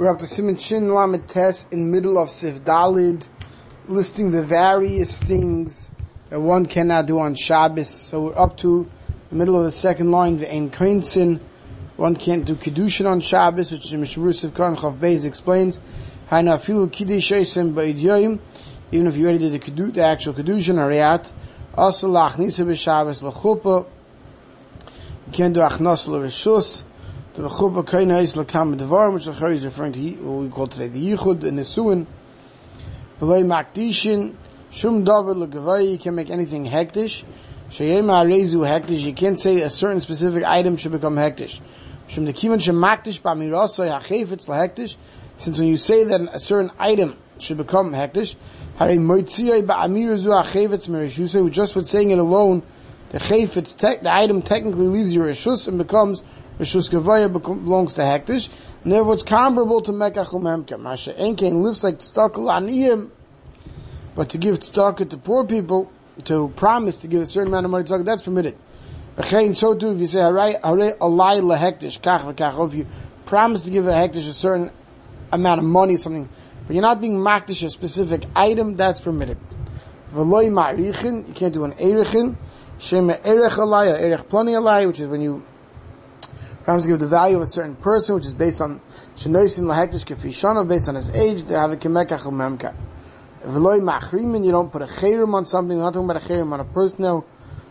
We're up to Siman Shin Lamed Tes in middle of Sif Dalid, listing the various things that one cannot do on Shabbos. So we're up to the middle of the second line, the Ein Koinsin. One can't do Kedushin on Shabbos, which Mr. Rusif Khan Chav Beis explains. Kiddush even if you already did the, Kedu, the actual Kedushin or Riyat. Also Lachnisa B'Shabbos L'chuppah. You can't do Achnos L'Rishus. The Mechuba Kaina is Lakam Devar, which the is referring to what we call today the Yichud the Suin. V'loi Makdishin, Shum David L'Gavai, you can't make anything hektish. Shayem Ha'rezu hektish, you can't say a certain specific item should become hektish. Shum the Kiman Shem Makdish B'Amirasai HaChefetz L'Hektish, since when you say that a certain item should become hektish, Hare Moitziyai Ba'Amirazu HaChefetz Mereshusai, just with saying it alone, the chayfetz, the item technically leaves your reshus and becomes Rishus Gavaya belongs to Hektish, and therefore it's comparable to Mekach Umemka. Masha Enkein lives like Tzedakah Aniyim, but to give tzedakah to poor people, to promise to give a certain amount of money to tzedakah, that's permitted. Achein, so too, if you say, Haray Alay Lehektish, Kach V'Kach, if you promise to give a Hektish a certain amount of money, something, but you're not being Makdish a specific item, that's permitted. V'loy Ma'richin, you can't do an Erechin, Shema Erech Alay, Erech Plani Alay, which is when you To give the value of a certain person, which is based on shenoisin lahektish kefishana, based on his age. They have a kemekach umemka. V'loy machrimin, you don't put a chayrim on something. We're not talking about a chayrim on a person now.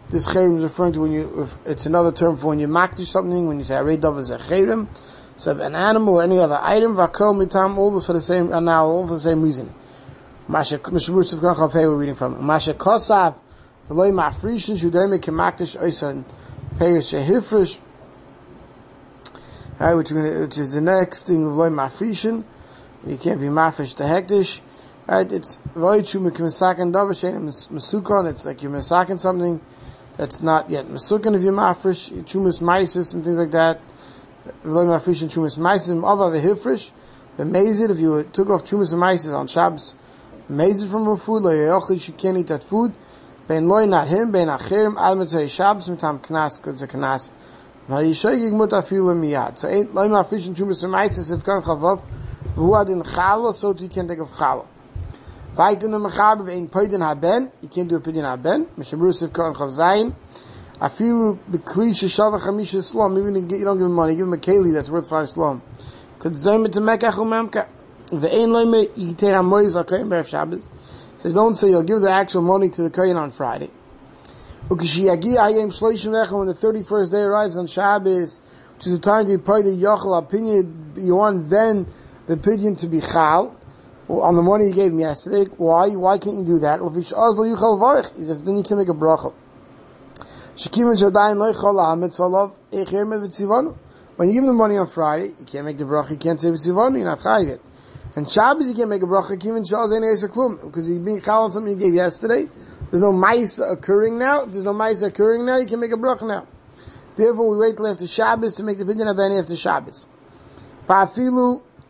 This chayrim is referring to when you, it's another term for when you makdish something, when you say aredav is a chayrim. So an animal or any other item, vakol mitam, all this for the same, and now all for the same reason. Masha, Mr. Bruce of Ganchav we're reading from. Masha kosav, v'loy machrishin, shudayme kemakdish oisan, peiris shehifrish, Right, which, gonna, which is the next thing of loy mafrishin. You can't be mafresh to hektish. Right, it's true. Mekimasakan davashen mesukon. It's like you're masakin something that's not yet mesukan if you're mafresh. Chumas maisis and things like that. Loy mafrishin chumas maisis of a hifresh. The mazid if you took off chumas maisis on Shabbos, mazid from a food loy yochli you can't eat that food. Ben loy not him ben acherim al mitzvah Shabbos mitam knas because a knas. So ain't loy mafrishin chumas maisis if kan who had in chala so you can't take of chala. In the mechaber vein poidin haben you can't do a pidin haben mishabrus if kan chav zayin. I feel the cliche shava chamisha slum even if you don't give him money give him a keli that's worth five slum. Because zayin to mekach umemka vein loy me yitain akayin beref Shabbos. Says don't say you'll give the actual money to the kohen on Friday. When the 31st day arrives on Shabbos, which is the time to part the Yachal pidyon, you want then the pidyon to be Chal, on the money you gave him yesterday. Why? Why can't you do that? He says, then you can make a bracha. When you give the money on Friday, you can't make the bracha, you can't say V'tzivonu, you're not chayiv. And Shabbos you can't make a bracha, because you're being chal on something you gave yesterday, there's no mice occurring now. There's no mice occurring now, you can make a bracha now. Therefore, we wait till after Shabbos to make the of any after Shabbos.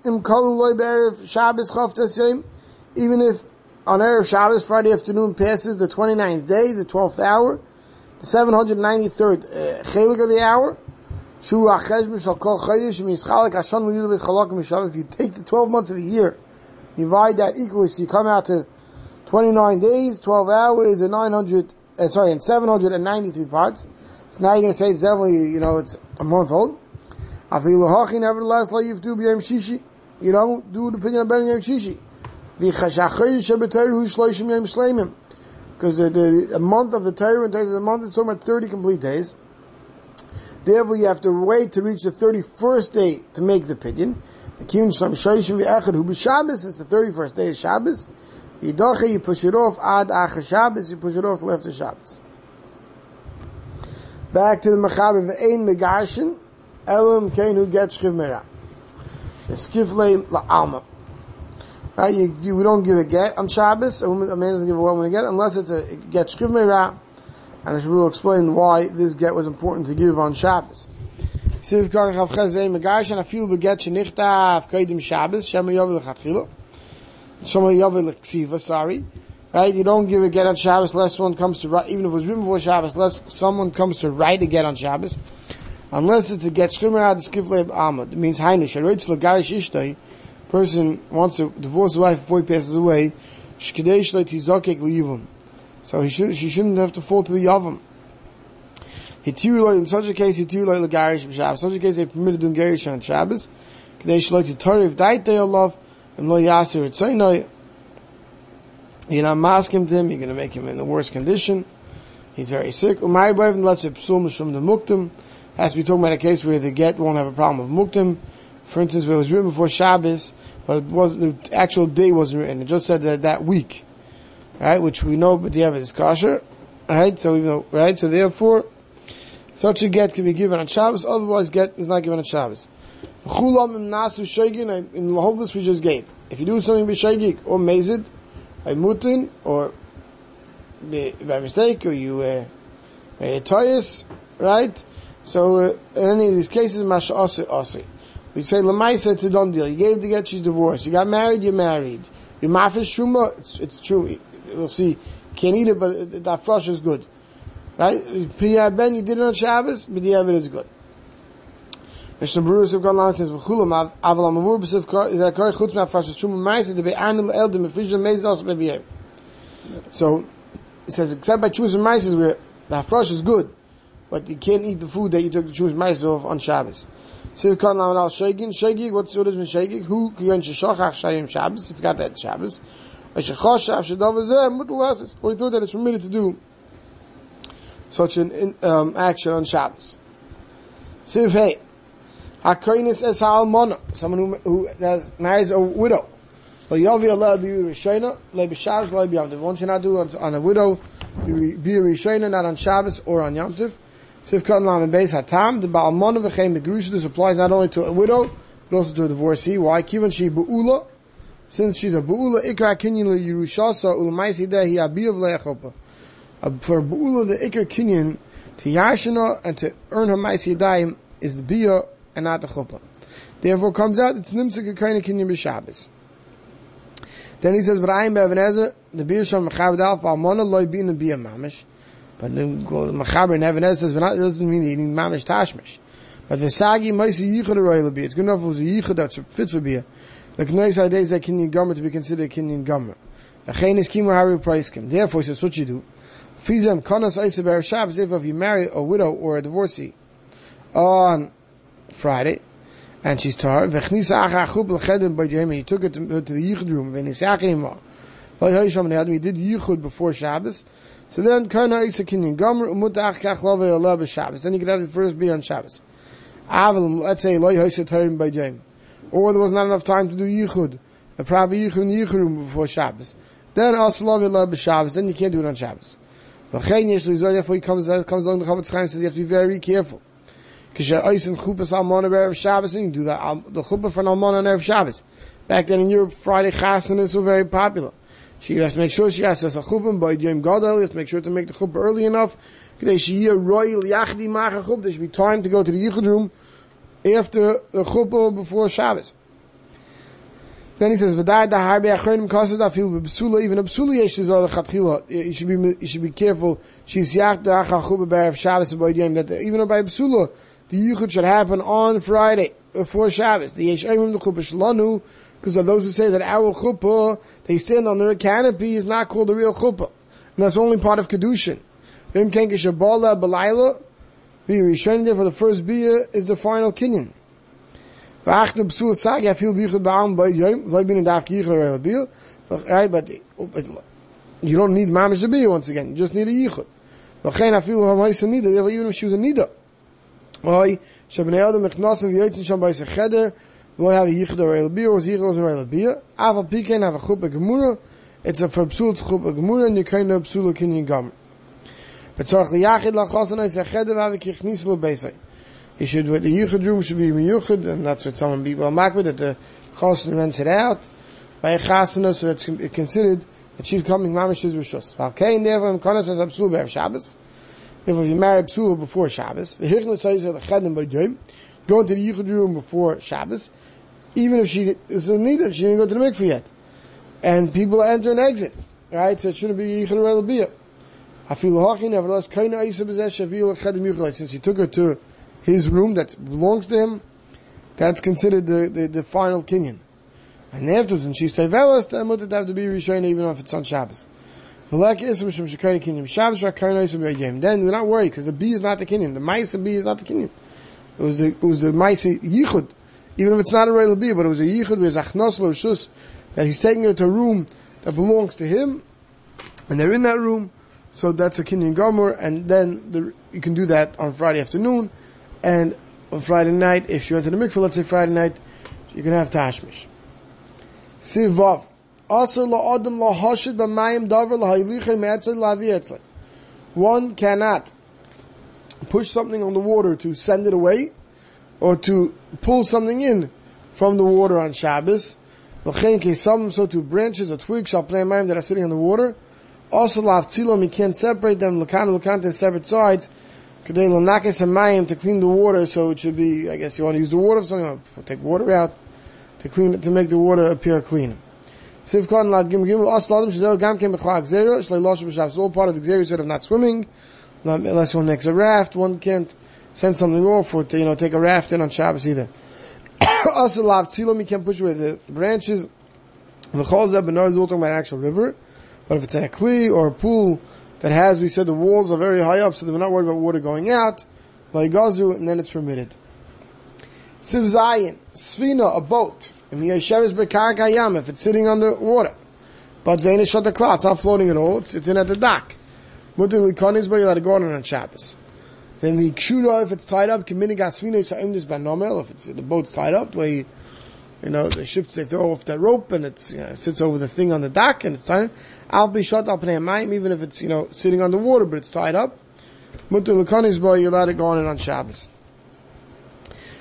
Im kalu loy be'erev Shabbos even if on Erev Shabbos, Friday afternoon passes the 29th day, the 12th hour, the 793rd uh, chelik of the hour, Shu kol chayish mishav, if you take the 12 months of the year, you divide that equally, so you come out to 29 days, 12 hours, and 900, uh, sorry, and 793 parts. So now you're going to say it's definitely, you know, it's a month old. I Afilu hachi, nevertheless, la yivdu b'yam shishi. You know, do the pidyon of Ben Yom Shishi. Because the, the, the month of the Torah, of the month, is talking about 30 complete days. Therefore, you have to wait to reach the 31st day to make the pidyon. Since the 31st day is Shabbos, Yidoche, you push it off ad achar Shabbos, you push it off till after Shabbos. Back to the Mechaber ve'ein megarshin, elam kein who gets shchiv merah. Skifle la'alma. Right, you, you, we don't give a get on Shabbos, a, woman, a man doesn't give a woman a get unless it's a get shchiv merah, and I will explain why this get was important to give on Shabbos. Siv karach avches ve'ein megarshin, afil beget shenichtav kaidim Shabbos, shema yovel lechatchilo someone Yavel Ksiva, sorry. Right? You don't give a get on Shabbos unless one comes to write, even if it was written before Shabbos, unless someone comes to write a get on Shabbos. Unless it's a get Shkimer ad Skivleb Amad. It means Hainish. Aroitz Lagarish Ishtoi. person wants to divorce his wife before he passes away. So he should, she shouldn't have to fall to the yavam. In such a case, he like the garish b'Shabbos. In such a case, they permitted doing garish on Shabbos. Kadesh like to tarif daitay love You're not masking him. You're going to make him in the worst condition. He's very sick. Umay boyv unless we psul mishum the muktim. Has to be talking about a case where the get won't have a problem with muktim. For instance, where it was written before Shabbos, but it was the actual day wasn't written. It just said that that week, right? Which we know, but the evidence is kosher, right? So even though, right? So therefore, such a get can be given on Shabbos. Otherwise, get is not given on Shabbos. Chulam nasu shaygin. In the whole list we just gave. If you do something b'shaygik or mazid, by mutin or by mistake or you uh, made a toyus, right? So uh, in any of these cases, masha ase. We say lemaisa it's a done deal. You gave the get, she's divorced. You got married, you're married. You mafish shuma, it's, it's true. We'll see. Can't eat it, but that flush is good. Right? Ben, you did it on Shabbos, but the is good. To b'sivka is shum to So it says except by chumos and where the hafrash is good, but you can't eat the food that you took the chumos ma'ases of on Shabbos. Sivka now al shegin shegig what's what is min shegig who kiyon sheshachach shayim Shabbos you forgot that Shabbos. A shechosh shav shedav zeh mutal lasis or he thought that it's permitted to do such an um, action on Shabbos. Siv hey. Hakoinis es ha'almona, someone who, who has, marries a widow. Layavi Allah be Rishayna, Le B'Shabbos, Le B'Yamtiv. One should not do on, on a widow, be Rishayna, not on Shabbos or on Yamtiv. Sif Katan Lam Beis Hatam, the Ba'almona v'chein Begrusha, this applies not only to a widow, but also to a divorcee. Why? Kivan she Bu'ula, since she's a Bu'ula, Ikra Kinyan Le Yerushasa, Ulamaisi Dehi Abiyav Le'achopa. Uh, for Bu'ula, the Ikra Kinyan, to Yashina and to earn her Maisi Yadayim is the Biyah and not the chuppah. Therefore, comes out it's nimtzuk kind kinyan b'Shabbos. Then he says, "But I am Even HaEzer, the beer sham mechaber dalf ba'almona loy bin and be a mamish." But the mechaber in Even HaEzer says, "But that doesn't mean need mamish tashmish." But v'sagi moisi yichud royal be. It's good enough if it was a yichud that's fit for beer. The knows days that kinyan gomer to be considered kinyan gomer. Achein is kimu hari praiskim. Therefore, he says, "What you do." Fizem konas oisaber Shabbos if you marry a widow or a divorcee on Friday, and she's tar. Vechnisa acha chub l'cheder by Yom. He took her to, to the yichud room. V'nisachin ima. He did yichud before Shabbos. So then, kana isa kinyan gomer umutach kach love Allah b'Shabbos. Then you could have the first be on Shabbos. Aval, let's say, loy hoysha tarim by Yom. Or there was not enough time to do yichud. The proper yichud in the yichud room before Shabbos. Then also love Allah b'Shabbos. Then you can't do it on Shabbos. V'chein yesh l'zoy, he comes, comes along the Chofetz Chaim says you have to be very careful. Kisha Eisen Chupas Almana Erev Shabbos, and you do that, um, the Chuppah for an Almana on Erev Shabbos. Back then in Europe, Friday Chasanas were very popular. She has to make sure she has a chuppah by Yom Gadol, you have to make sure to make the chuppah early enough. There should be time to go to the Yichud room after the chuppah before Shabbos. Then he says, "V'day da harbe achonim kasav da fil b'bsula even a b'sula yesh zol chatchila." You should be you should be careful. She's yach da chachub b'erev Shabbos b'yom that even by b'sula the yichud should happen on Friday before Shabbos. The Yeshayim the chuppah shalanu, because of those who say that our chuppah they stand under a canopy is not called a real chuppah, and that's only part of kedushin. Vim ken kishabala belayla, the for the first bia is the final kinyan. You don't need mamish to be once again. You just need a yichud. Even if she was a nida. Oy, שבני אדם נכנסים ויוצאים שם באיזה חדר, ולא היה ייחד או אל ביר, או זיכל או אל ביר, אבל פיקן, אבל חופה גמורה, it's a for psul tzchupa gemura, and you kind of psul kinyan gam. Betzorach liyachid lachosana is a cheder v'avi kichnis lo beisay. You should, with the yichud room should be miyuchid, and that's what someone be well makbid, that the chosan rents it out, by a chasana, so that's considered that she's coming mamish is rishus. Val kein therefore, konas has a psul be'er Shabbos, if you marry Psula before Shabbos, go into the Yichud room before Shabbos, even if she is a neither, she didn't go to the mikveh yet. And people enter and exit, right? So it shouldn't be Yichud Relabiyah. Since he took her to his room that belongs to him, that's considered the, the, the final kinyan. And afterwards, when she's Tevelas, then would have to be Rishon even if it's on Shabbos. Then we're not worried because the B is not the kinyan. The Maisa B is not the kinyan. It was the it was the Maisa Yichud, even if it's not a real B, but it was a Yichud with Achnos Shus that he's taking her to a room that belongs to him, and they're in that room. So that's a kinyan gomer, and then the, you can do that on Friday afternoon, and on Friday night, if you went to the mikveh, let's say Friday night, you can have tashmish. Sivav. Also, la'adam la'hashid b'mayim davar la'haylichay me'etzay la'vi One cannot push something on the water to send it away, or to pull something in from the water on Shabbos. L'chein some so to branches or twigs shall play mayim that are sitting on the water. Also, la'avtzilam, you can't separate them, l'kan l'kan, separate sides, Kadei l'nakes mayim to clean the water, so it should be, I guess you want to use the water for something, take water out to clean it, to make the water appear clean. Siv Khan Lad Gim Gimel As Ladim Shazel Gam Kem B'Chlak Zera Shlei Losh B'Shav. All part of the Xer said of not swimming, not, unless one makes a raft. One can't send something off or to, you know take a raft in on Shabbos either. also Lav Tzilom you can't push away the branches. The Chol Zeb Benoy is all talking actual river, but if it's in a kli or a pool that has, we said the walls are very high up, so they're not worried about water going out. Like Gazu, and then it's permitted. Siv Zayin, Svina, a boat. If it's sitting on the water. But Vena shut the cloth, it's not floating at all, it's, it's in at the dock. But you let it go on on Shabbos. Then the Kshura, if it's tied up, if it's, the boat's tied up, where you, you know, the ships, they throw off that rope and it's, you know, it sits over the thing on the dock and it's tied. up. I'll be shut up in a even if it's, you know, sitting on the water, but it's tied up. Likonis, boy, you let it go on on Shabbos.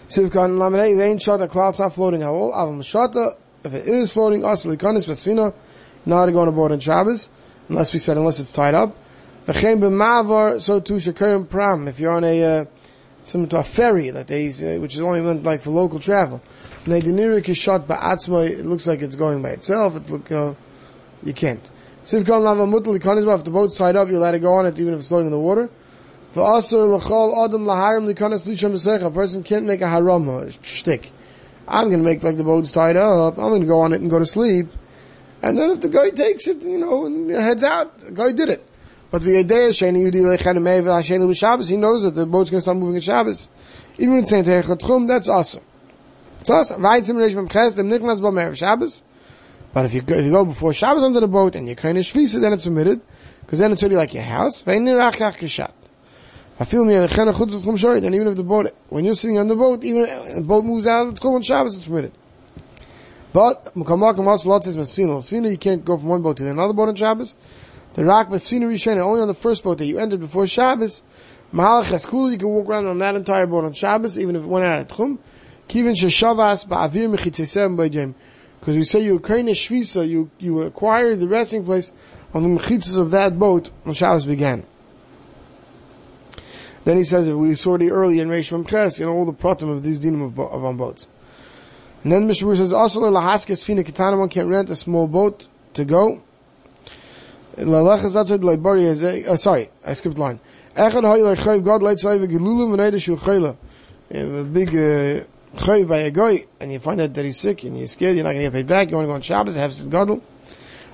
Sivkan Lamanei, they ain't shot, the cloud's not floating at all. Avam Shata, if it is floating, also Likanis Basfina, not to go on board on Shabbos, unless we said, unless it's tied up. B'mavar, so too Pram, if you're on a, uh, similar to a ferry that they, uh, which is only meant like for local travel. Neidinirik is shot by Atzma, it looks like it's going by itself, it look, you know, you can't. Sivkan Likanis, if the boat's tied up, you let it go on it even if it's floating in the water. A person can't make a harama, a shtick. I'm going to make like the boat's tied up. I'm going to go on it and go to sleep. And then if the guy takes it, you know, and heads out, the guy did it. But the idea Shabbos. He knows that the boat's going to start moving at Shabbos. Even in it's saying that's awesome. It's awesome. But if you go, if you go before Shabbos under the boat and you're kind of then it's permitted. Because then it's really like your house. And even if the boat when you're sitting on the boat, even the boat moves out the on Shabbos, it's permitted. But. Masfina you can't go from one boat to another boat on Shabbos. The Rak Masfina Rishon only on the first boat that you entered before Shabbos. Mahalach Haskul you can walk around on that entire boat on Shabbos, even if it went out of Tchum. Kivin Sheshavas Ba'avir Mechitzesem B'Jem. Because we say you Ukraine Shvisa, you you acquire the resting place on the mechitzas of that boat when Shabbos began. Then he says, we saw it early in Reish Memches, you know, all the pratim of these dinim of, of on boats. And then Mr. says, also lahaskes fina katana, one can't rent a small boat to go. Uh, sorry, I skipped line. Echad hoy like God lights over gelulim v'neidah shu chayla. A big uh, chayv by a guy, and you find out that he's sick, and you're scared, you're not going to get paid back, you want to go on Shabbos, have some gadol.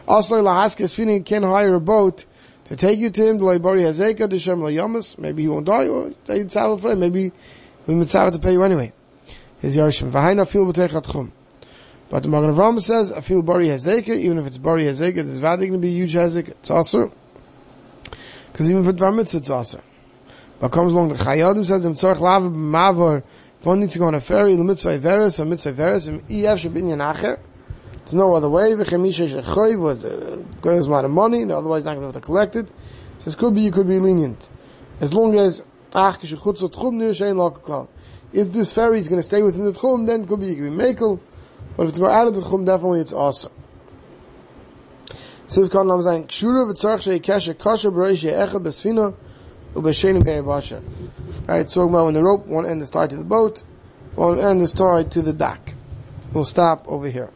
Also, lahaskes fina can't hire a boat to take you to him, the Leibari Hazeka, the Shem Yamas, maybe he won't die, or he'd travel for him, maybe he'll mitzvah to pay you anyway. His Yarshim. V'haina fil chum. But the Magen Avraham says, I feel Bari Hazeka, even if it's Bari Hazeka, there's vadik going to be huge Hazeka, it's also. Because even for Dvar Mitzvah, it's also. But comes along, the Chayei Adam says, Im tzorch lava b'mavor, if one needs to go on a ferry, the mitzvah veres, or mitzvah veres, im iyaf shabinyan acher, there's no other way. V'chemisha shechoy, with uh, a lot of money, otherwise not going to be able to collect it. Says could be you could be lenient, as long as ach kishchutzot tchum nir shein klal. If this ferry is going to stay within the tchum, then could be you could be mekel. But if it's going out of the tchum, definitely it's awesome. Siv kan lam zayin kshura v'tzarch shei kesha kasha b'rei shei echad b'sfina u'b'shenim basha. Alright, so about when the rope, one end is tied to the boat, one end is tied to the dock. We'll stop over here.